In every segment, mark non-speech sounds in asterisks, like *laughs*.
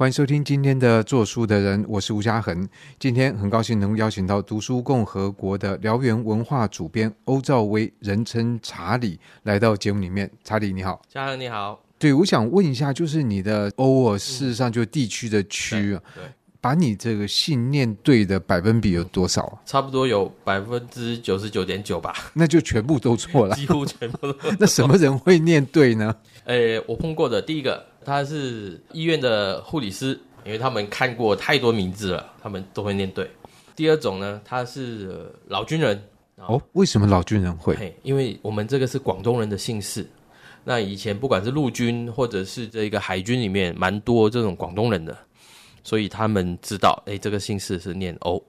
欢迎收听今天的做书的人，我是吴嘉恒。今天很高兴能邀请到读书共和国的燎原文化主编欧兆威，人称查理，来到节目里面。查理你好，嘉恒你好。对，我想问一下，就是你的欧尔，事实上就是地区的区啊。对。把你这个信念对的百分比有多少啊？差不多有百分之九十九点九吧。那就全部都错了，*laughs* 几乎全部都。*laughs* 那什么人会念对呢？诶，我碰过的第一个，他是医院的护理师，因为他们看过太多名字了，他们都会念对。第二种呢，他是老军人。哦，为什么老军人会？因为我们这个是广东人的姓氏。那以前不管是陆军或者是这个海军里面，蛮多这种广东人的。所以他们知道，哎，这个姓氏是念欧。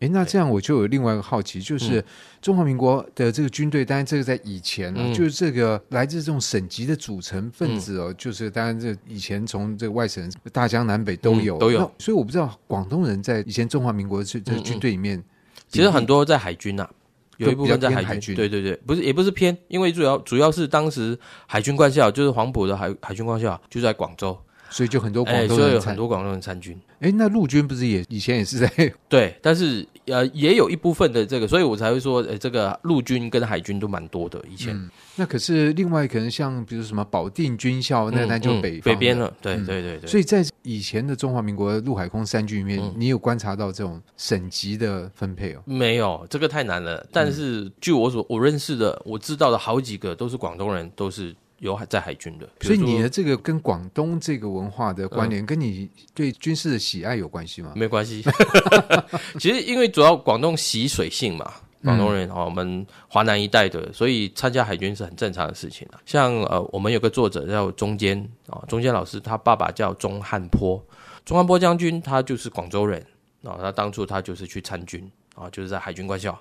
哎，那这样我就有另外一个好奇，就是中华民国的这个军队，当然这个在以前呢、啊，嗯、就是这个来自这种省级的组成分子哦，嗯、就是当然这以前从这个外省大江南北都有、嗯、都有。所以我不知道广东人在以前中华民国这这个军队里面，其实很多在海军呐、啊，有一部分在海军。海军。对对对，不是也不是偏，因为主要主要是当时海军官校就是黄埔的海海军官校就在广州。所以就很多广东人，所以有很多广东人参军。哎，那陆军不是也以前也是在 *laughs* 对，但是呃也有一部分的这个，所以我才会说，呃，这个陆军跟海军都蛮多的以前。嗯、那可是另外可能像比如什么保定军校，那那就北、嗯嗯、北边了。对对对对。所以在以前的中华民国陆海空三军里面，嗯、你有观察到这种省级的分配哦？没有，这个太难了。但是据我所我认识的，我知道的好几个都是广东人，都是。有在海军的，所以你的这个跟广东这个文化的关联，嗯、跟你对军事的喜爱有关系吗？没关系，*laughs* 其实因为主要广东习水性嘛，广东人啊，我们华南一带的，所以参加海军是很正常的事情啊。像呃，我们有个作者叫中坚啊，钟坚老师，他爸爸叫钟汉波，钟汉波将军他就是广州人啊，他当初他就是去参军啊，就是在海军官校。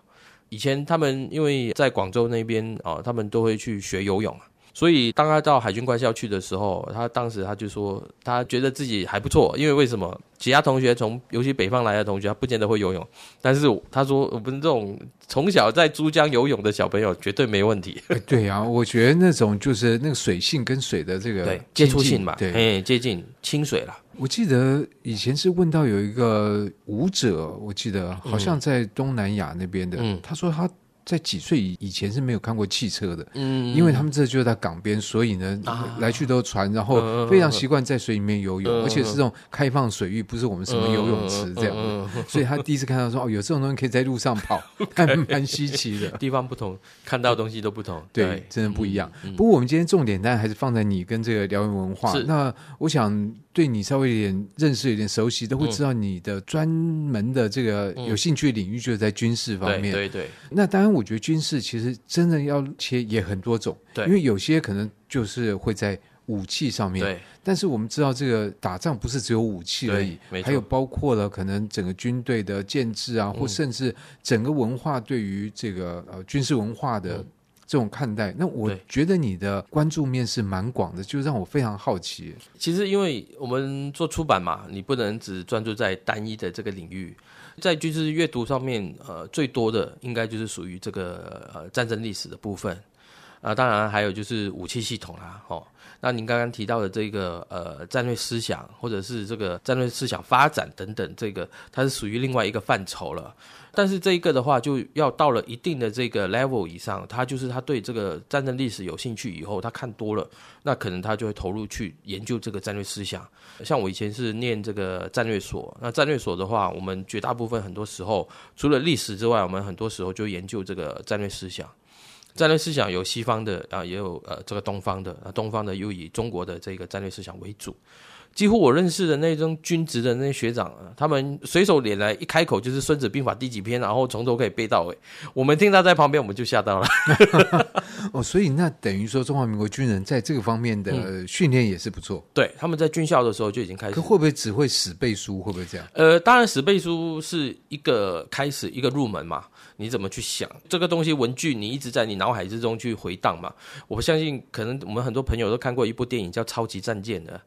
以前他们因为在广州那边啊，他们都会去学游泳。所以，当他到海军官校去的时候，他当时他就说，他觉得自己还不错，因为为什么？其他同学从，尤其北方来的同学，他不见得会游泳，但是他说，我们这种从小在珠江游泳的小朋友，绝对没问题。*laughs* 对啊，我觉得那种就是那个水性跟水的这个对接触性嘛，对，接近清水了。我记得以前是问到有一个舞者，我记得好像在东南亚那边的，嗯，他说他。在几岁以以前是没有看过汽车的，嗯，因为他们这就在港边，所以呢，啊、来去都船，然后非常习惯在水里面游泳，嗯、而且是这种开放水域，不是我们什么游泳池这样，嗯嗯、*laughs* 所以他第一次看到说哦，有这种东西可以在路上跑，*laughs* 还蛮稀奇的。地方不同，看到东西都不同，对，对。真的不一样。不过我们今天重点当然还是放在你跟这个辽源文化。那我想对你稍微有点认识、有点熟悉，都会知道你的专门的这个有兴趣的领域就是在军事方面。对对对。那当然。我觉得军事其实真的要切也很多种，对，因为有些可能就是会在武器上面，对。但是我们知道，这个打仗不是只有武器而已，还有包括了可能整个军队的建制啊，或甚至整个文化对于这个呃军事文化的这种看待。那我觉得你的关注面是蛮广的，就让我非常好奇。其实，因为我们做出版嘛，你不能只专注在单一的这个领域。在就是阅读上面，呃，最多的应该就是属于这个呃战争历史的部分，啊、呃，当然还有就是武器系统啦，哦，那您刚刚提到的这个呃战略思想，或者是这个战略思想发展等等，这个它是属于另外一个范畴了。但是这一个的话，就要到了一定的这个 level 以上，他就是他对这个战争历史有兴趣以后，他看多了，那可能他就会投入去研究这个战略思想。像我以前是念这个战略所，那战略所的话，我们绝大部分很多时候除了历史之外，我们很多时候就研究这个战略思想。战略思想有西方的啊，也有呃这个东方的，啊东方的又以中国的这个战略思想为主。几乎我认识的那种军职的那些学长啊，他们随手拈来一开口就是《孙子兵法》第几篇，然后从头可以背到尾。我们听他在旁边，我们就吓到了。*laughs* 哦，所以那等于说中华民国军人在这个方面的训练也是不错。嗯、对，他们在军校的时候就已经开始。可会不会只会死背书？会不会这样？呃，当然死背书是一个开始，一个入门嘛。你怎么去想这个东西？文具你一直在你脑海之中去回荡嘛。我相信，可能我们很多朋友都看过一部电影叫《超级战舰》的。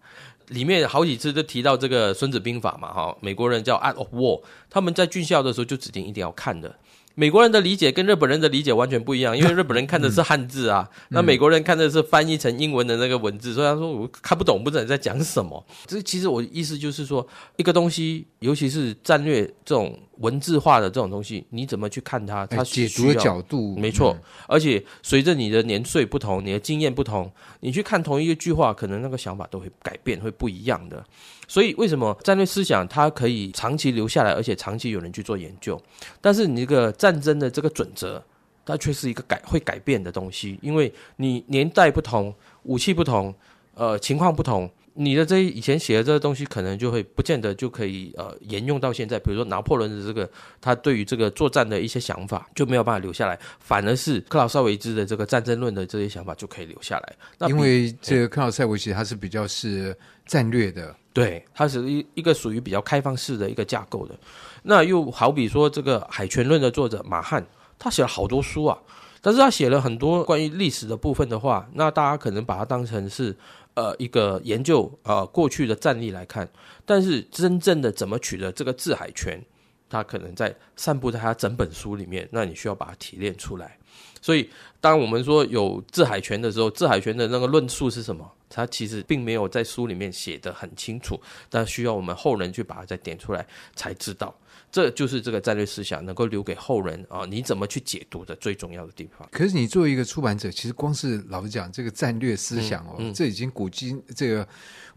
里面好几次都提到这个《孙子兵法》嘛，哈，美国人叫《Art of War》，他们在军校的时候就指定一定要看的。美国人的理解跟日本人的理解完全不一样，因为日本人看的是汉字啊，嗯、那美国人看的是翻译成英文的那个文字，所以他说我看不懂，不知道你在讲什么。这其实我意思就是说，一个东西，尤其是战略这种文字化的这种东西，你怎么去看它？它解读的角度没错，嗯、而且随着你的年岁不同，你的经验不同，你去看同一个句话，可能那个想法都会改变，会不一样的。所以，为什么战略思想它可以长期留下来，而且长期有人去做研究？但是你这个战争的这个准则，它却是一个改会改变的东西，因为你年代不同，武器不同，呃，情况不同。你的这以前写的这个东西，可能就会不见得就可以呃沿用到现在。比如说拿破仑的这个，他对于这个作战的一些想法就没有办法留下来，反而是克劳塞维兹的这个战争论的这些想法就可以留下来。那因为这个克劳塞维奇他是比较是战略的，对，他是一一个属于比较开放式的一个架构的。那又好比说这个海权论的作者马汉，他写了好多书啊，但是他写了很多关于历史的部分的话，那大家可能把它当成是。呃，一个研究呃过去的战例来看，但是真正的怎么取得这个制海权，它可能在散布在它整本书里面，那你需要把它提炼出来。所以，当我们说有制海权的时候，制海权的那个论述是什么？它其实并没有在书里面写得很清楚，但需要我们后人去把它再点出来才知道。这就是这个战略思想能够留给后人啊，你怎么去解读的最重要的地方。可是你作为一个出版者，其实光是老实讲，这个战略思想哦，嗯嗯、这已经古今这个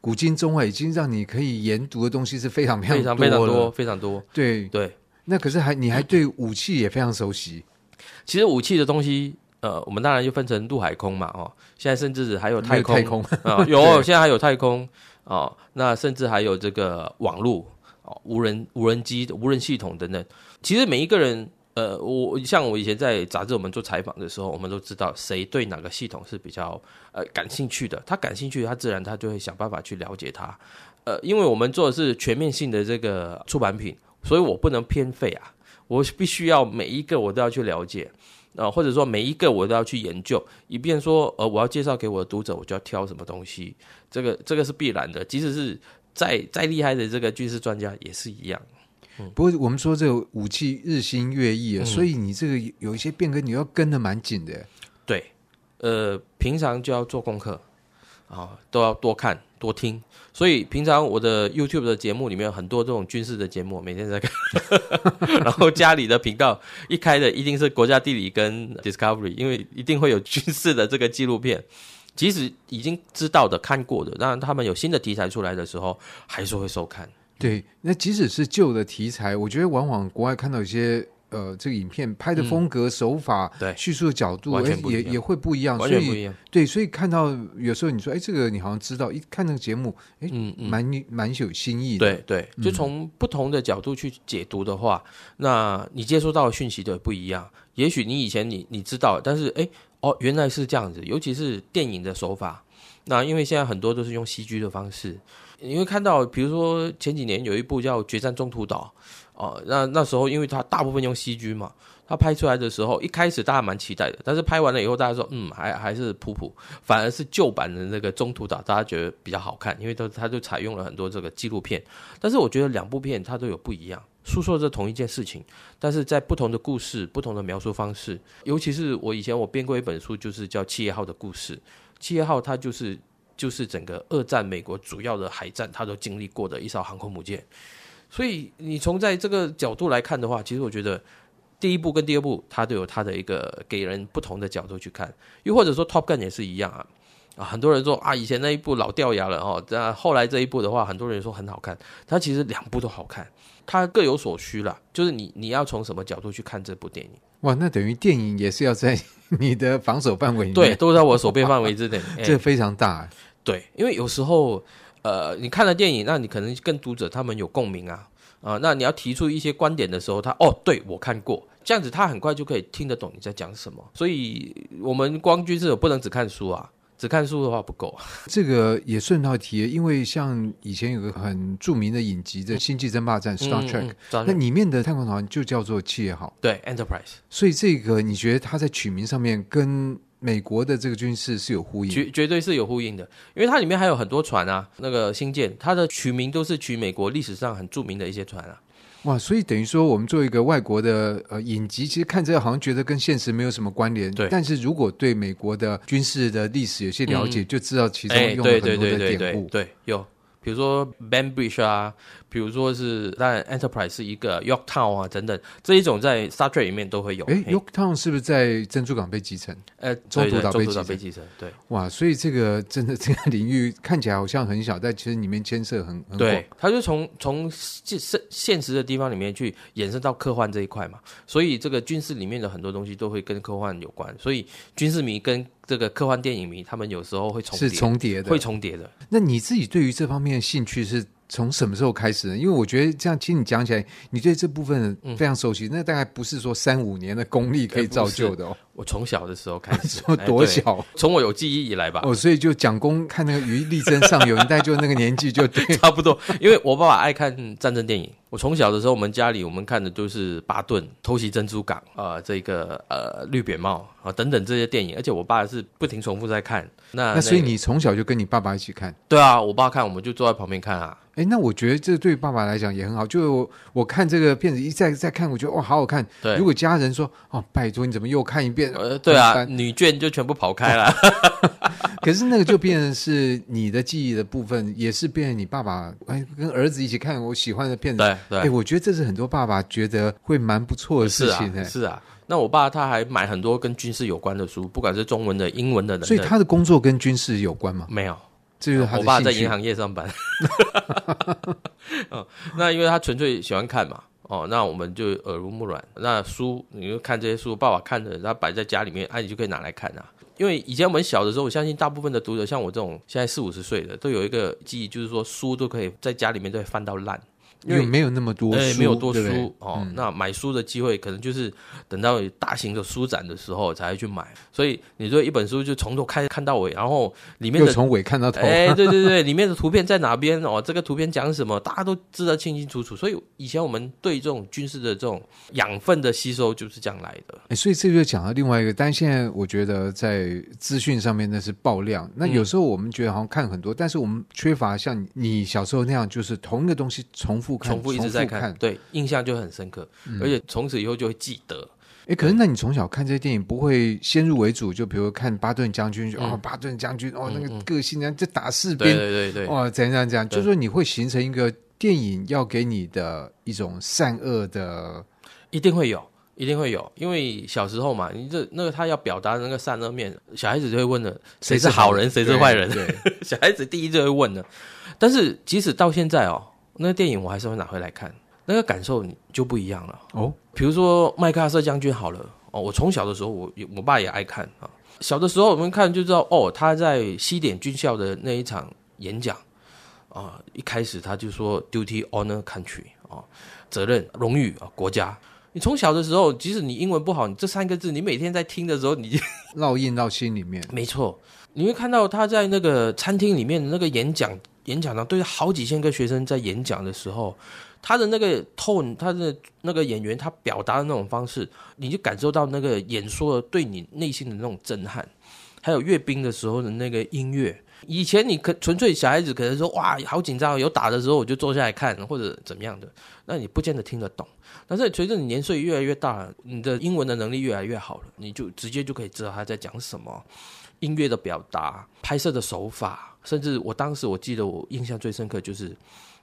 古今中外已经让你可以研读的东西是非常非常非常非常多非常多。对对，那可是还你还对武器也非常熟悉。其实武器的东西，呃，我们当然就分成陆海空嘛，哦，现在甚至还有太空，有太空啊，有 *laughs* 现在还有太空哦，那甚至还有这个网络。无人无人机、无人系统等等，其实每一个人，呃，我像我以前在杂志我们做采访的时候，我们都知道谁对哪个系统是比较呃感兴趣的，他感兴趣，他自然他就会想办法去了解它。呃，因为我们做的是全面性的这个出版品，所以我不能偏废啊，我必须要每一个我都要去了解，啊、呃，或者说每一个我都要去研究，以便说，呃，我要介绍给我的读者，我就要挑什么东西，这个这个是必然的，即使是。再再厉害的这个军事专家也是一样。嗯，不过我们说这个武器日新月异啊，嗯、所以你这个有一些变革，你要跟的蛮紧的。对，呃，平常就要做功课啊，都要多看多听。所以平常我的 YouTube 的节目里面有很多这种军事的节目，每天在看。*laughs* 然后家里的频道一开的一定是国家地理跟 Discovery，因为一定会有军事的这个纪录片。即使已经知道的、看过的，让他们有新的题材出来的时候，还是会收看。对，那即使是旧的题材，我觉得往往国外看到一些呃，这个影片拍的风格、嗯、手法、对叙述的角度，完全不也也会不一样，完全不一样。对，所以看到有时候你说，哎，这个你好像知道，一看那个节目，哎，嗯嗯，蛮蛮有新意的。对对，就从不同的角度去解读的话，嗯、那你接收到的讯息的不一样。也许你以前你你知道，但是哎。哦，原来是这样子，尤其是电影的手法。那因为现在很多都是用 CG 的方式，你会看到，比如说前几年有一部叫《决战中途岛》哦，那那时候因为它大部分用 CG 嘛，它拍出来的时候一开始大家蛮期待的，但是拍完了以后大家说，嗯，还还是普普，反而是旧版的那个中途岛大家觉得比较好看，因为都它就采用了很多这个纪录片。但是我觉得两部片它都有不一样。诉说着同一件事情，但是在不同的故事、不同的描述方式。尤其是我以前我编过一本书，就是叫《企业号的故事》。企业号它就是就是整个二战美国主要的海战，它都经历过的一艘航空母舰。所以你从在这个角度来看的话，其实我觉得第一部跟第二部它都有它的一个给人不同的角度去看。又或者说《Top Gun》也是一样啊啊！很多人说啊，以前那一部老掉牙了哦，那后来这一部的话，很多人说很好看。它其实两部都好看。它各有所需啦，就是你你要从什么角度去看这部电影？哇，那等于电影也是要在你的防守范围内，对，都在我手背范围之内，*laughs* 欸、这非常大。对，因为有时候呃，你看了电影，那你可能跟读者他们有共鸣啊啊、呃，那你要提出一些观点的时候，他哦，对我看过，这样子他很快就可以听得懂你在讲什么。所以我们光军事不能只看书啊。只看书的话不够，这个也顺道提，因为像以前有个很著名的影集的《星际争霸战》（Star Trek），那里面的太空船就叫做企业号，对，Enterprise。所以这个你觉得它在取名上面跟美国的这个军事是有呼应？绝绝对是有呼应的，因为它里面还有很多船啊，那个星舰，它的取名都是取美国历史上很著名的一些船啊。哇，所以等于说，我们做一个外国的呃影集，其实看这个好像觉得跟现实没有什么关联。对，但是如果对美国的军事的历史有些了解，嗯、就知道其中用了很多的典故。对对对对对，对，有，比如说 Bainbridge 啊。比如说是，当然 Enterprise 是一个 Yorktown 啊等等这一种在 Star Trek 里面都会有。哎，Yorktown 是不是在珍珠港被击沉？呃，中途岛被击沉。对，哇，所以这个真的这个领域看起来好像很小，但其实里面牵涉很很广。对，它就从从现现实的地方里面去延伸到科幻这一块嘛，所以这个军事里面的很多东西都会跟科幻有关，所以军事迷跟这个科幻电影迷他们有时候会重叠，是重叠的，会重叠的。那你自己对于这方面的兴趣是？从什么时候开始呢？因为我觉得这样听你讲起来，你对这部分非常熟悉。嗯、那大概不是说三五年的功力可以造就的哦。我从小的时候开始，*laughs* 多小？从我有记忆以来吧。哦，所以就蒋公看那个于力争上游，应该就那个年纪就对，*laughs* 差不多。因为我爸爸爱看战争电影。我从小的时候，我们家里我们看的都是巴顿偷袭珍珠港啊、呃，这个呃绿扁帽啊等等这些电影，而且我爸是不停重复在看。那那，那所以你从小就跟你爸爸一起看？对啊，我爸看，我们就坐在旁边看啊。哎，那我觉得这对爸爸来讲也很好。就我，我看这个片子一再再看，我觉得哇，好好看。对，如果家人说哦，拜托你怎么又看一遍？呃，对啊，女眷就全部跑开了。*laughs* 可是那个就变成是你的记忆的部分，也是变成你爸爸哎跟儿子一起看我喜欢的片子。对对，哎，我觉得这是很多爸爸觉得会蛮不错的事情。是啊，是啊。那我爸他还买很多跟军事有关的书，不管是中文的、英文的。所以他的工作跟军事有关吗？没有，这就是他。我爸在银行业上班。嗯，*laughs* 那因为他纯粹喜欢看嘛。哦，那我们就耳濡目染。那书，你就看这些书，爸爸看着，他摆在家里面，哎、啊，你就可以拿来看啊。因为以前我们小的时候，我相信大部分的读者，像我这种现在四五十岁的，都有一个记忆，就是说书都可以在家里面都会翻到烂。因为没有那么多书，对，没有多书哦。嗯、那买书的机会可能就是等到大型的书展的时候才会去买。所以你说一本书就从头开看到尾，然后里面的从尾看到头，哎，对对对，*laughs* 里面的图片在哪边哦？这个图片讲什么？大家都知道清清楚楚。所以以前我们对这种军事的这种养分的吸收就是这样来的。哎，所以这就讲到另外一个，但现在我觉得在资讯上面那是爆量。那有时候我们觉得好像看很多，嗯、但是我们缺乏像你小时候那样，就是同一个东西重复看，重复一直在看。看对，印象就很深刻，嗯、而且从此以后就会记得。哎，可是那你从小看这些电影，不会先入为主？就比如看巴顿将军，嗯、哦，巴顿将军，哦，那个个性呢，就打士兵，对对对对，哦，怎样怎样，怎样，就是说你会形成一个电影要给你的一种善恶的，一定会有，一定会有，因为小时候嘛，你这那个他要表达的那个善恶面，小孩子就会问的，谁是好人，谁是坏人？对，对 *laughs* 小孩子第一就会问的。但是即使到现在哦。那个电影我还是会拿回来看，那个感受就不一样了哦。比如说麦克阿瑟将军好了哦，我从小的时候我我爸也爱看啊。小的时候我们看就知道哦，他在西点军校的那一场演讲啊，一开始他就说 “duty honor country” 啊，责任荣誉啊国家。你从小的时候，即使你英文不好，你这三个字你每天在听的时候，你就 *laughs* 烙印到心里面。没错，你会看到他在那个餐厅里面那个演讲。演讲呢，对好几千个学生在演讲的时候，他的那个 tone，他的那个演员，他表达的那种方式，你就感受到那个演说对你内心的那种震撼。还有阅兵的时候的那个音乐，以前你可纯粹小孩子可能说哇，好紧张，有打的时候我就坐下来看或者怎么样的，那你不见得听得懂。但是随着你年岁越来越大，你的英文的能力越来越好了，你就直接就可以知道他在讲什么。音乐的表达、拍摄的手法，甚至我当时我记得我印象最深刻就是，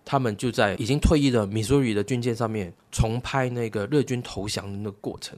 他们就在已经退役的米苏里的军舰上面重拍那个日军投降的那个过程。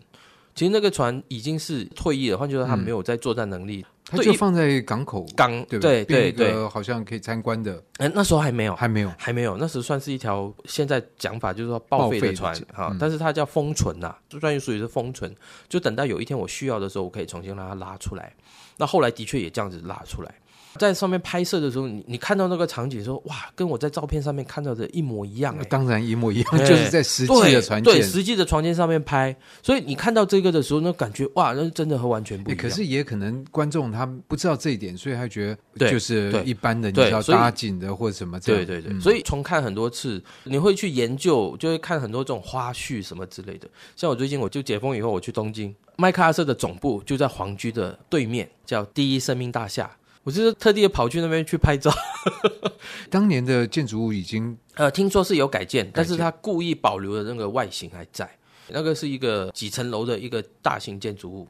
其实那个船已经是退役了，换句话说，他没有在作战能力。他就放在港口港，对对对对，好像可以参观的。哎，那时候还没有，还没有，还没有。那时候算是一条现在讲法就是说报废的船哈，但是它叫封存呐，专业术语是封存，就等到有一天我需要的时候，我可以重新让它拉出来。那后来的确也这样子拉出来，在上面拍摄的时候，你你看到那个场景说，哇，跟我在照片上面看到的一模一样。当然一模一样，就是在实际的船对实际的船舰上面拍，所以你看到这个的时候，那感觉哇，那真的和完全不一样。可是也可能观众他不知道这一点，所以他觉得就是一般的，你要搭景的或者什么这样。对对对，所以重看很多次，你会去研究，就会看很多这种花絮什么之类的。像我最近我就解封以后，我去东京。麦克阿瑟的总部就在皇居的对面，叫第一生命大厦。我就是特地跑去那边去拍照。*laughs* 当年的建筑物已经呃，听说是有改建，但是他故意保留的那个外形还在。那个是一个几层楼的一个大型建筑物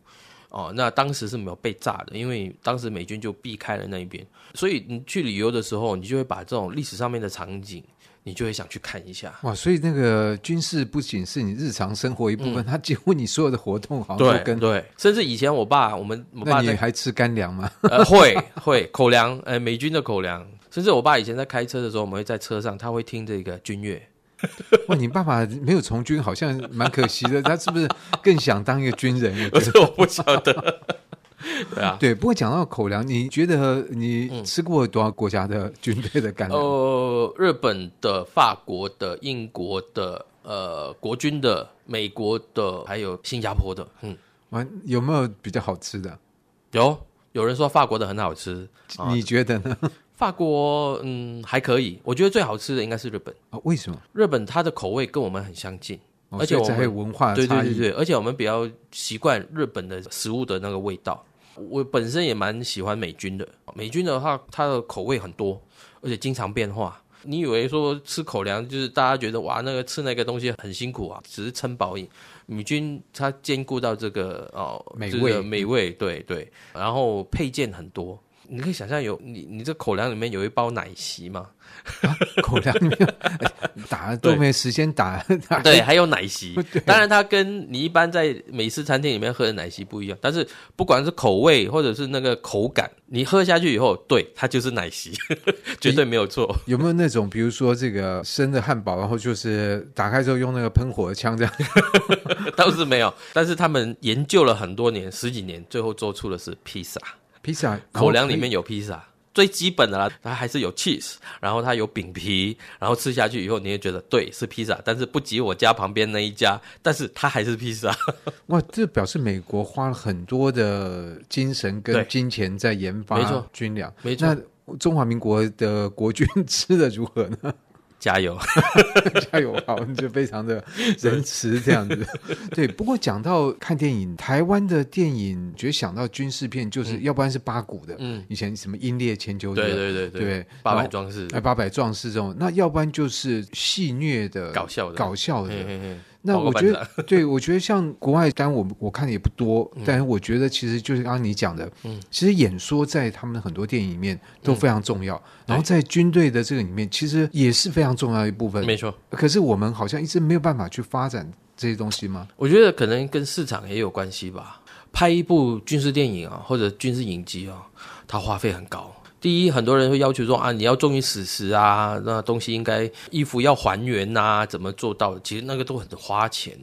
哦，那当时是没有被炸的，因为当时美军就避开了那一边，所以你去旅游的时候，你就会把这种历史上面的场景。你就会想去看一下哇，所以那个军事不仅是你日常生活一部分，嗯、它几乎你所有的活动好像都跟对，对，甚至以前我爸我们我爸你还吃干粮吗？*laughs* 呃，会会口粮，呃，美军的口粮，甚至我爸以前在开车的时候，我们会在车上，他会听这个军乐。*laughs* 哇，你爸爸没有从军，好像蛮可惜的，他是不是更想当一个军人？我觉得 *laughs* 我不晓得。*laughs* 对啊，对。不过讲到口粮，你觉得你吃过多少国家的军队的干粮？呃，日本的、法国的、英国的、呃，国军的、美国的，还有新加坡的。嗯，完有没有比较好吃的？有，有人说法国的很好吃，你觉得呢？*laughs* 法国嗯还可以，我觉得最好吃的应该是日本啊。为什么？日本它的口味跟我们很相近，哦、而且我们文化对对对对，而且我们比较习惯日本的食物的那个味道。我本身也蛮喜欢美军的，美军的话，它的口味很多，而且经常变化。你以为说吃口粮就是大家觉得哇，那个吃那个东西很辛苦啊，只是撑饱而已。美军它兼顾到这个哦美味，这个、美味，对对，然后配件很多。你可以想象有你你这口粮里面有一包奶昔吗？啊、口粮里面 *laughs* 打都没时间打，*laughs* 打对，还有奶昔。*laughs* 当然，它跟你一般在美式餐厅里面喝的奶昔不一样。但是不管是口味或者是那个口感，你喝下去以后，对，它就是奶昔，绝对没有错。有没有那种，比如说这个生的汉堡，然后就是打开之后用那个喷火的枪这样？倒是没有，但是他们研究了很多年，十几年，最后做出的是披萨。披萨口粮里面有披萨，最基本的啦，它还是有 cheese，然后它有饼皮，然后吃下去以后，你也觉得对是披萨，但是不及我家旁边那一家，但是它还是披萨。哇，这表示美国花了很多的精神跟金钱在研发军粮，没错。那中华民国的国军 *laughs* 吃的如何呢？加油，*laughs* 加油！好，你就非常的仁慈这样子。*laughs* 对，不过讲到看电影，台湾的电影，觉得想到军事片，就是要不然是八股的，嗯，以前什么英烈千秋，对对对对，八百壮士，哎，八百壮士这种，那要不然就是戏谑的、搞笑的、搞笑的。那我觉得，对，我觉得像国外，当然我我看的也不多，但是我觉得其实就是刚刚你讲的，嗯，其实演说在他们的很多电影里面都非常重要，然后在军队的这个里面，其实也是非常重要的一部分，没错。可是我们好像一直没有办法去发展这些东西吗？我觉得可能跟市场也有关系吧。拍一部军事电影啊，或者军事影集啊，它花费很高。第一，很多人会要求说啊，你要忠于史实啊，那东西应该衣服要还原呐，怎么做到？其实那个都很花钱。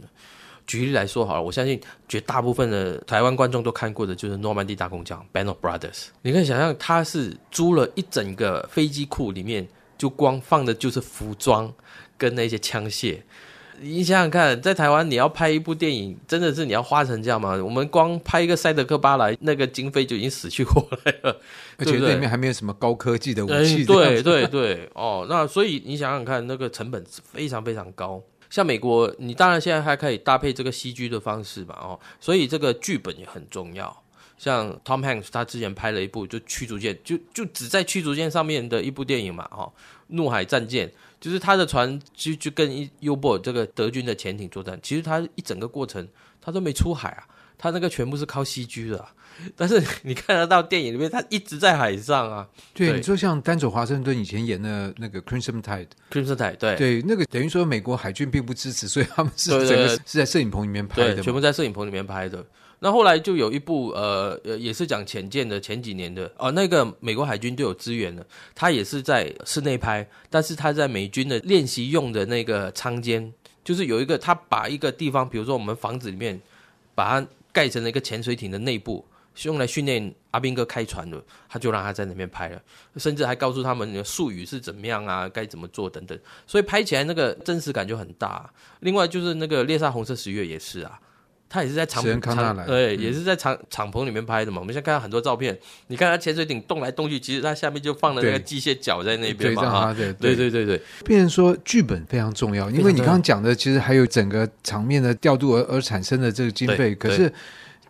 举例来说好了，我相信绝大部分的台湾观众都看过的就是诺曼底大空降 Band of Brothers。你可以想象，他是租了一整个飞机库，里面就光放的就是服装跟那些枪械。你想想看，在台湾你要拍一部电影，真的是你要花成这样吗？我们光拍一个赛德克巴莱，那个经费就已经死去活来了，而且里面还没有什么高科技的武器。对对对，哦，那所以你想想看，那个成本非常非常高。像美国，你当然现在还可以搭配这个 CG 的方式嘛，哦，所以这个剧本也很重要。像 Tom Hanks 他之前拍了一部就驱逐舰，就就只在驱逐舰上面的一部电影嘛，哦，怒海战舰。就是他的船就就跟 U-boat 这个德军的潜艇作战，其实他一整个过程他都没出海啊，他那个全部是靠 CG 的，啊，*laughs* 但是你看得到电影里面他一直在海上啊。对，对你说像丹佐华盛顿以前演的那个 Crimson Tide，Crimson Tide，对对，那个等于说美国海军并不支持，所以他们是整个是在摄影棚里面拍的，全部在摄影棚里面拍的。那后来就有一部呃呃，也是讲潜舰的，前几年的哦，那个美国海军就有资源了，他也是在室内拍，但是他在美军的练习用的那个舱间，就是有一个他把一个地方，比如说我们房子里面，把它盖成了一个潜水艇的内部，是用来训练阿兵哥开船的，他就让他在那边拍了，甚至还告诉他们的术语是怎么样啊，该怎么做等等，所以拍起来那个真实感就很大。另外就是那个猎杀红色十月也是啊。他也是在敞篷，对，也是在敞敞篷里面拍的嘛。我们现在看到很多照片，你看他潜水艇动来动去，其实它下面就放了那个机械脚在那边嘛。对对对对对。变成说剧本非常重要，因为你刚刚讲的其实还有整个场面的调度而而产生的这个经费。可是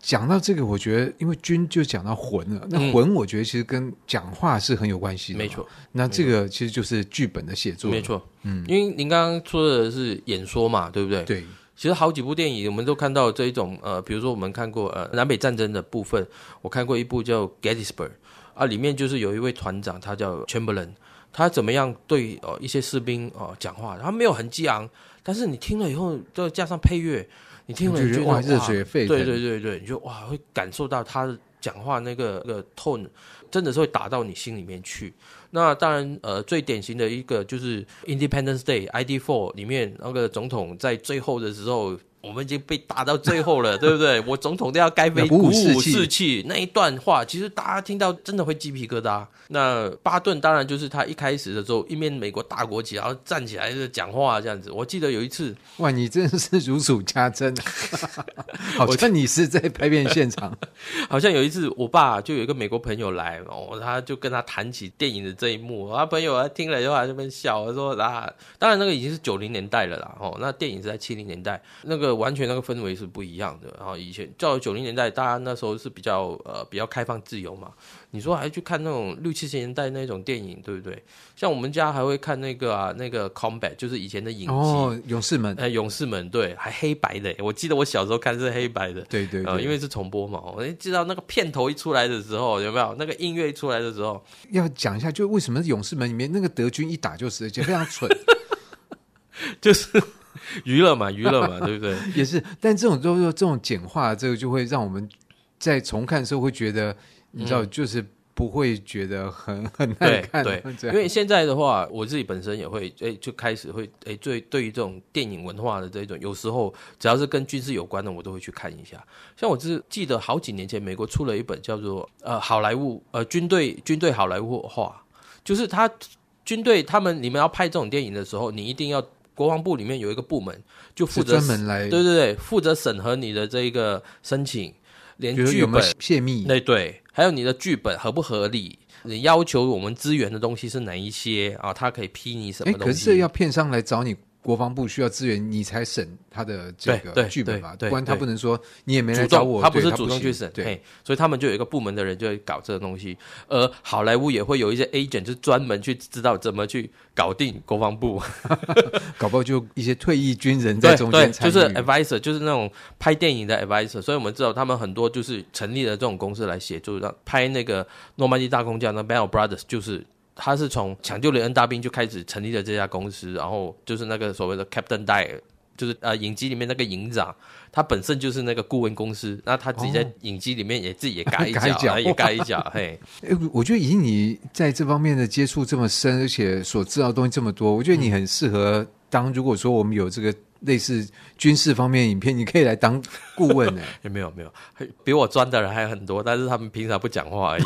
讲到这个，我觉得因为军就讲到魂了，那魂我觉得其实跟讲话是很有关系的。没错，那这个其实就是剧本的写作。没错，嗯，因为您刚刚说的是演说嘛，对不对？对。其实好几部电影我们都看到这一种呃，比如说我们看过呃南北战争的部分，我看过一部叫《Gettysburg》啊，里面就是有一位团长，他叫 Chamberlain，他怎么样对呃一些士兵呃讲话，他没有很激昂，但是你听了以后，都加上配乐。你听了就觉得哇，热血沸腾，对对对对，你就哇会感受到他讲话那个那个 tone，真的是会打到你心里面去。那当然，呃，最典型的一个就是《Independence Day》ID Four 里面那个总统在最后的时候。我们已经被打到最后了，*laughs* 对不对？我总统都要该被鼓舞士气那一段话，其实大家听到真的会鸡皮疙瘩。那巴顿当然就是他一开始的时候，一面美国大国旗，然后站起来就讲话这样子。我记得有一次，哇，你真的是如数家珍啊！*laughs* 好像你是在拍片现场。*laughs* 好像有一次，我爸就有一个美国朋友来，哦，他就跟他谈起电影的这一幕，他朋友他听了以后还在那边笑，说啊，当然那个已经是九零年代了啦，哦，那电影是在七零年代那个。完全那个氛围是不一样的。然后以前到九零年代，大家那时候是比较呃比较开放自由嘛。你说还去看那种六七十年代那种电影，对不对？像我们家还会看那个啊，那个 Combat，就是以前的影集哦，勇士们，哎，勇士们，对，还黑白的。我记得我小时候看是黑白的，对对对，呃，因为是重播嘛。我知道那个片头一出来的时候，有没有那个音乐一出来的时候，要讲一下，就为什么勇士们里面那个德军一打就是，而且非常蠢，*laughs* 就是。*laughs* 娱乐嘛，娱乐嘛，*laughs* 对不对？也是，但这种就是这种简化，这个就会让我们在重看的时候会觉得，你知道，就是不会觉得很很难看。对，对，因为现在的话，我自己本身也会，哎，就开始会，哎，对，对于这种电影文化的这种，有时候只要是跟军事有关的，我都会去看一下。像我是记得好几年前，美国出了一本叫做呃好莱坞呃军队军队好莱坞话，就是他军队他们你们要拍这种电影的时候，你一定要。国防部里面有一个部门，就负责专门来，对对对，负责审核你的这一个申请，连剧本泄密，对对，还有你的剧本合不合理，你要求我们支援的东西是哪一些啊？他可以批你什么东西？可是要片商来找你。国防部需要资源，你才审他的这个剧本嘛？不然他不能说你也没来找我，他不是主动去审。对，所以他们就有一个部门的人就会搞这个东西。而好莱坞也会有一些 agent，就专门去知道怎么去搞定国防部，*laughs* 搞不好就一些退役军人在中间就是 advisor，就是那种拍电影的 advisor。所以我们知道他们很多就是成立了这种公司来协助，让拍那个诺曼底大空降，的 Bell Brothers 就是。他是从抢救雷恩大兵就开始成立了这家公司，然后就是那个所谓的 Captain Dyer，就是呃影集里面那个营长，他本身就是那个顾问公司，那他自己在影集里面也自己也改 *laughs* 一脚，哦、一也改一脚，嘿。*laughs* 我觉得以你在这方面的接触这么深，而且所知道的东西这么多，我觉得你很适合当。如果说我们有这个。类似军事方面影片，你可以来当顾问呢？*laughs* 也没有没有，比我专的人还有很多，但是他们平常不讲话而已。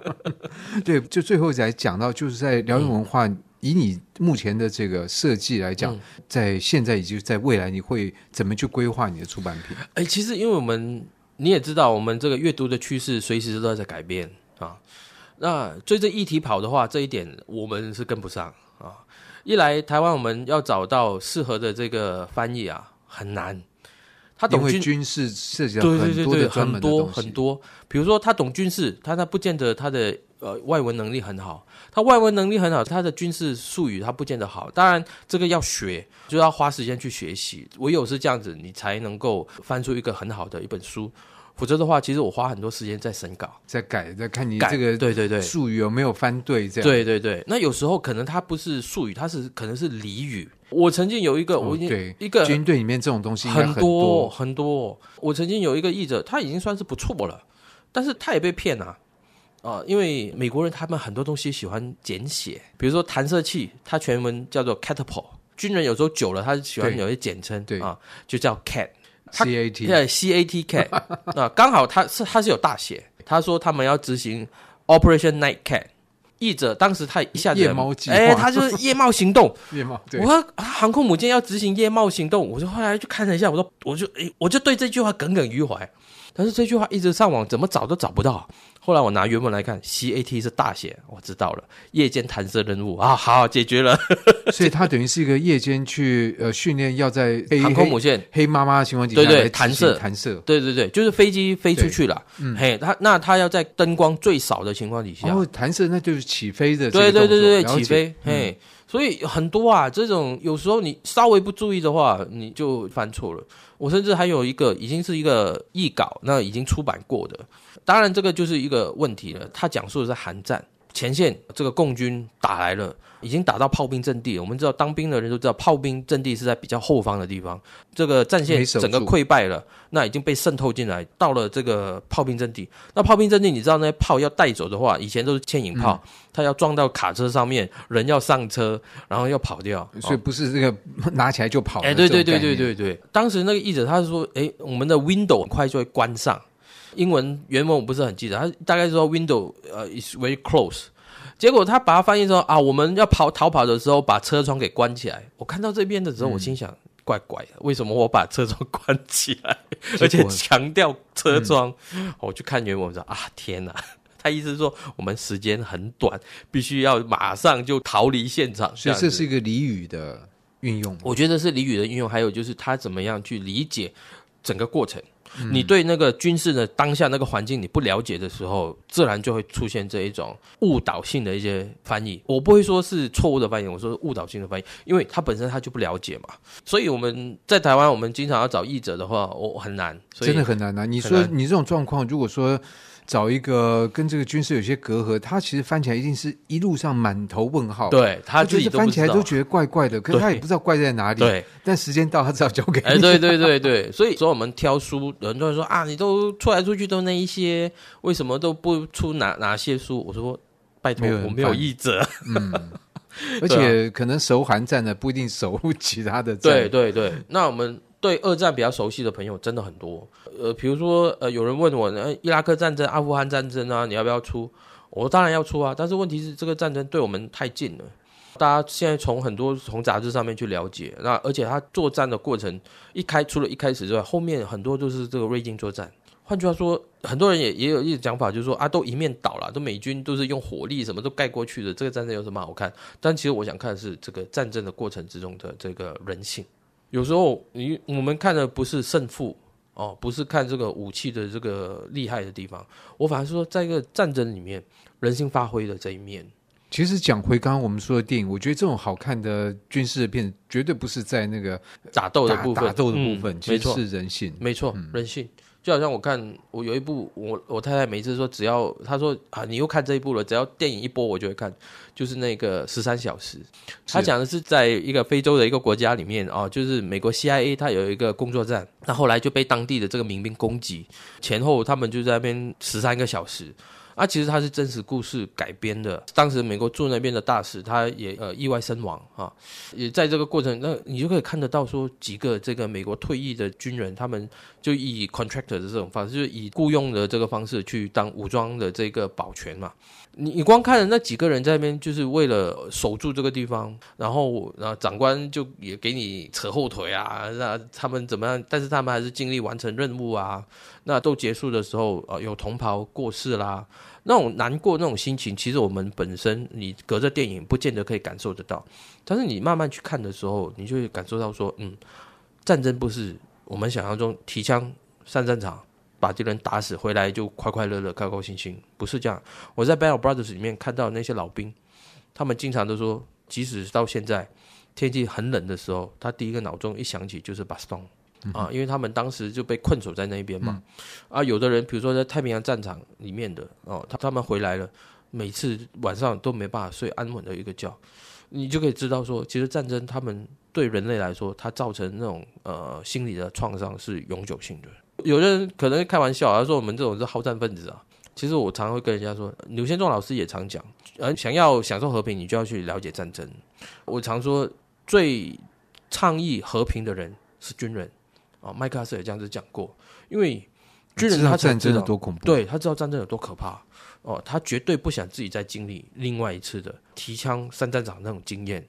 *laughs* 对，就最后才讲到，就是在辽源文化，嗯、以你目前的这个设计来讲，嗯、在现在以及在未来，你会怎么去规划你的出版品？哎，其实因为我们你也知道，我们这个阅读的趋势随时都在改变啊。那追着议题跑的话，这一点我们是跟不上啊。一来台湾，我们要找到适合的这个翻译啊，很难。他懂军军事涉及到很多很多很多。比如说，他懂军事，他他不见得他的呃外文能力很好。他外文能力很好，他的军事术语他不见得好。当然，这个要学，就要花时间去学习。唯有是这样子，你才能够翻出一个很好的一本书。否则的话，其实我花很多时间在审稿，在改，在看你这个对对对术语有没有翻对这样。对对对，那有时候可能它不是术语，它是可能是俚语。我曾经有一个，哦、我已经一个军队里面这种东西很多很多，我曾经有一个译者，他已经算是不错了，但是他也被骗啊啊！因为美国人他们很多东西喜欢简写，比如说弹射器，它全文叫做 catapult，军人有时候久了，他喜欢有些简称，对啊，就叫 cat。C A T 对 C A T Cat 啊，*laughs* 刚好他是他是有大写。他说他们要执行 Operation Nightcat，译者当时他一下子夜猫计划，哎，他就是夜猫行动。*laughs* 夜猫，对。我说航空母舰要执行夜猫行动，我就后来就看了一下，我说我就哎，我就对这句话耿耿于怀。但是这句话一直上网怎么找都找不到。后来我拿原文来看，CAT 是大写，我知道了，夜间弹射任务啊，好，解决了。*laughs* 所以它等于是一个夜间去呃训练，要在航空母舰。黑妈妈的情况底下对对弹射。弹射，对对对，就是飞机飞出去了，嗯，嘿，它那它要在灯光最少的情况底下，然后弹射那就是起飞的，对对对对，起飞，嘿。所以很多啊，这种有时候你稍微不注意的话，你就犯错了。我甚至还有一个已经是一个译稿，那已经出版过的，当然这个就是一个问题了。他讲述的是韩战前线，这个共军打来了。已经打到炮兵阵地，我们知道当兵的人都知道，炮兵阵地是在比较后方的地方。这个战线整个溃败了，那已经被渗透进来，到了这个炮兵阵地。那炮兵阵地，你知道那些炮要带走的话，以前都是牵引炮，它、嗯、要撞到卡车上面，人要上车，然后要跑掉，所以不是这个拿起来就跑。哎，对对对对对对。当时那个译者他是说，哎，我们的 window 很快就会关上。英文原文我不是很记得，他大概是说 window 呃、uh, is very close。结果他把它翻译成啊，我们要跑逃跑的时候把车窗给关起来。我看到这边的时候，我心想、嗯、怪怪的，为什么我把车窗关起来，*laughs* 而且强调车窗？嗯、我去看原文说啊，天哪！他意思是说我们时间很短，必须要马上就逃离现场。所以这是一个俚语的运用，我觉得是俚语的运用，还有就是他怎么样去理解整个过程。你对那个军事的当下那个环境你不了解的时候，自然就会出现这一种误导性的一些翻译。我不会说是错误的翻译，我说是误导性的翻译，因为他本身他就不了解嘛。所以我们在台湾，我们经常要找译者的话，我很难，真的很难啊。你说你这种状况，如果说。找一个跟这个军事有些隔阂，他其实翻起来一定是一路上满头问号。对，他就是翻起来都觉得怪怪的，可是他也不知道怪在哪里。对，但时间到，他只好交给你。哎，对对对对，所以说我们挑书，有很多人说啊，你都出来出去都那一些，为什么都不出哪哪些书？我说拜托，我没有译者。*laughs* 嗯，*laughs* 而且可能熟韩战的不一定熟其他的战。对对对，那我们。对二战比较熟悉的朋友真的很多，呃，比如说，呃，有人问我，呃，伊拉克战争、阿富汗战争啊，你要不要出？我当然要出啊，但是问题是这个战争对我们太近了，大家现在从很多从杂志上面去了解，那而且他作战的过程一开除了一开始之外，后面很多都是这个瑞金作战。换句话说，很多人也也有一个讲法，就是说啊，都一面倒了，都美军都是用火力什么都盖过去的，这个战争有什么好看？但其实我想看的是这个战争的过程之中的这个人性。有时候你我们看的不是胜负哦，不是看这个武器的这个厉害的地方，我反而是说，在一个战争里面，人性发挥的这一面。其实讲回刚刚我们说的电影，我觉得这种好看的军事的片，绝对不是在那个打斗的部分，打斗的部分，嗯、其实是人性，没错，嗯、人性。就好像我看我有一部，我我太太每次说，只要她说啊，你又看这一部了，只要电影一播，我就会看，就是那个十三小时。他讲的是在一个非洲的一个国家里面啊，就是美国 CIA 他有一个工作站，那后来就被当地的这个民兵攻击，前后他们就在那边十三个小时。啊，其实它是真实故事改编的。当时美国驻那边的大使，他也呃意外身亡啊，也在这个过程，那你就可以看得到说，几个这个美国退役的军人，他们就以 contractor 的这种方式，就是以雇佣的这个方式去当武装的这个保全嘛。你你光看了那几个人在那边，就是为了守住这个地方，然后然后长官就也给你扯后腿啊，那他们怎么样？但是他们还是尽力完成任务啊。那都结束的时候，呃，有同袍过世啦。那种难过那种心情，其实我们本身你隔着电影不见得可以感受得到，但是你慢慢去看的时候，你就会感受到说，嗯，战争不是我们想象中提枪上战场把敌人打死回来就快快乐乐高高兴兴，不是这样。我在《Band of Brothers》里面看到那些老兵，他们经常都说，即使到现在天气很冷的时候，他第一个脑中一想起就是巴斯通。啊，因为他们当时就被困守在那边嘛，嗯、啊，有的人比如说在太平洋战场里面的哦，他他们回来了，每次晚上都没办法睡安稳的一个觉，你就可以知道说，其实战争他们对人类来说，它造成那种呃心理的创伤是永久性的。有的人可能开玩笑，他说我们这种是好战分子啊，其实我常会跟人家说，刘先仲老师也常讲，呃，想要享受和平，你就要去了解战争。我常说，最倡议和平的人是军人。啊，麦克阿瑟也这样子讲过，因为军人他知道战争有多恐怖，对，他知道战争有多可怕哦，他绝对不想自己再经历另外一次的提枪上战场那种经验，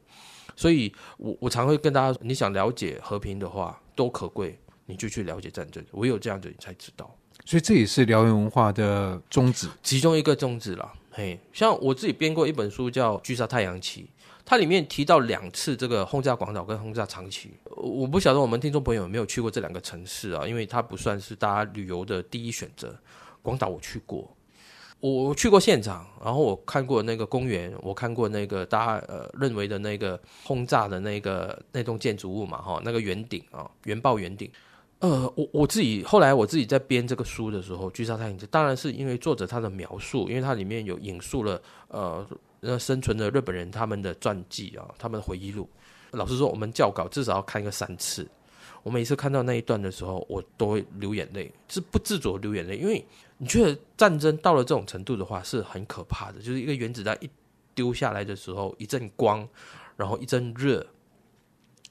所以我我常会跟大家说，你想了解和平的话，多可贵，你就去了解战争，唯有这样子你才知道。所以这也是辽源文化的宗旨，其中一个宗旨啦。嘿，像我自己编过一本书叫《狙杀太阳旗》，它里面提到两次这个轰炸广岛跟轰炸长崎。我不晓得我们听众朋友有没有去过这两个城市啊？因为它不算是大家旅游的第一选择。广岛我去过，我去过现场，然后我看过那个公园，我看过那个大家呃认为的那个轰炸的那个那栋建筑物嘛，哈，那个圆顶啊，原爆圆顶。呃，我我自己后来我自己在编这个书的时候，《巨杀太阳旗》当然是因为作者他的描述，因为它里面有引述了呃那生存的日本人他们的传记啊，他们的回忆录。老实说，我们教稿至少要看个三次。我每次看到那一段的时候，我都会流眼泪，是不自主流眼泪，因为你觉得战争到了这种程度的话是很可怕的，就是一个原子弹一丢下来的时候，一阵光，然后一阵热，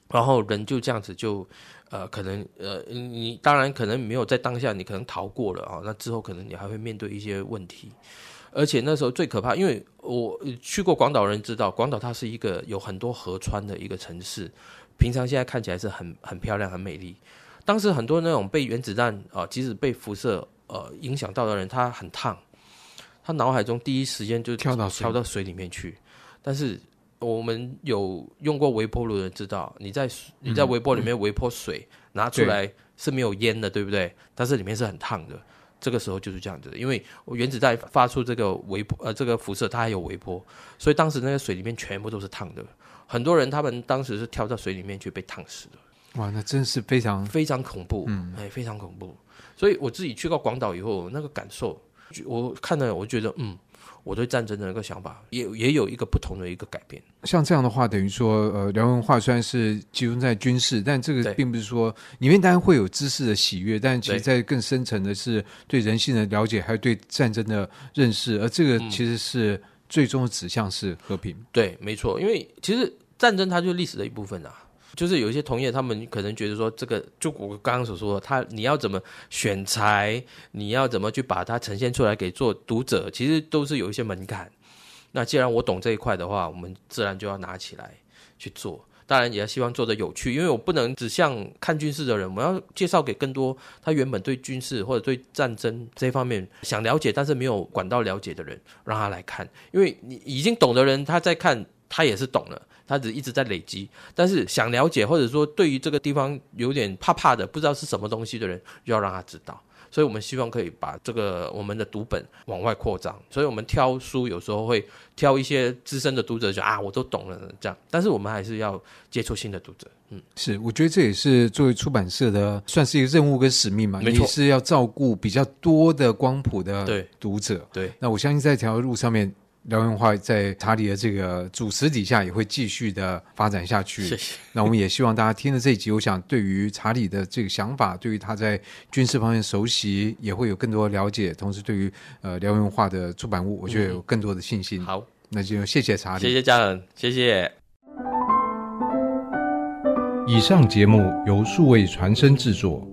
然后人就这样子就。呃，可能呃，你当然可能没有在当下，你可能逃过了啊。那之后可能你还会面对一些问题，而且那时候最可怕，因为我去过广岛，人知道广岛它是一个有很多河川的一个城市，平常现在看起来是很很漂亮、很美丽。当时很多那种被原子弹啊、呃，即使被辐射呃影响到的人，他很烫，他脑海中第一时间就跳到跳到水里面去，但是。我们有用过微波炉的人知道，你在你在微波里面微波水、嗯、拿出来是没有烟的，对，对不对？但是里面是很烫的。这个时候就是这样子的，因为原子弹发出这个微波呃这个辐射，它还有微波，所以当时那个水里面全部都是烫的。很多人他们当时是跳到水里面去被烫死的。哇，那真是非常非常恐怖，嗯，哎，非常恐怖。所以我自己去过广岛以后，那个感受，我看了我觉得嗯。我对战争的那个想法也也有一个不同的一个改变。像这样的话，等于说，呃，辽文化虽然是集中在军事，但这个并不是说里面当然会有知识的喜悦，但其实在更深层的是对人性的了解，还有对战争的认识，而这个其实是最终的指向是和平。嗯、对，没错，因为其实战争它就是历史的一部分啊。就是有一些同业，他们可能觉得说，这个就我刚刚所说的，他你要怎么选材，你要怎么去把它呈现出来给做读者，其实都是有一些门槛。那既然我懂这一块的话，我们自然就要拿起来去做。当然也要希望做得有趣，因为我不能只像看军事的人，我要介绍给更多他原本对军事或者对战争这方面想了解，但是没有管道了解的人，让他来看。因为你已经懂的人，他在看，他也是懂了。他只一直在累积，但是想了解或者说对于这个地方有点怕怕的，不知道是什么东西的人，就要让他知道。所以我们希望可以把这个我们的读本往外扩张。所以我们挑书有时候会挑一些资深的读者，就啊，我都懂了这样。但是我们还是要接触新的读者。嗯，是，我觉得这也是作为出版社的算是一个任务跟使命嘛。你是要照顾比较多的光谱的读者。对，对，那我相信在这条路上面。辽源文化在查理的这个主持底下也会继续的发展下去。谢谢。那我们也希望大家听了这一集，我想对于查理的这个想法，对于他在军事方面熟悉，也会有更多的了解。同时，对于呃辽源文化的出版物，我觉得有更多的信心。嗯、好，那就谢谢查理，谢谢嘉恒，谢谢。以上节目由数位传声制作。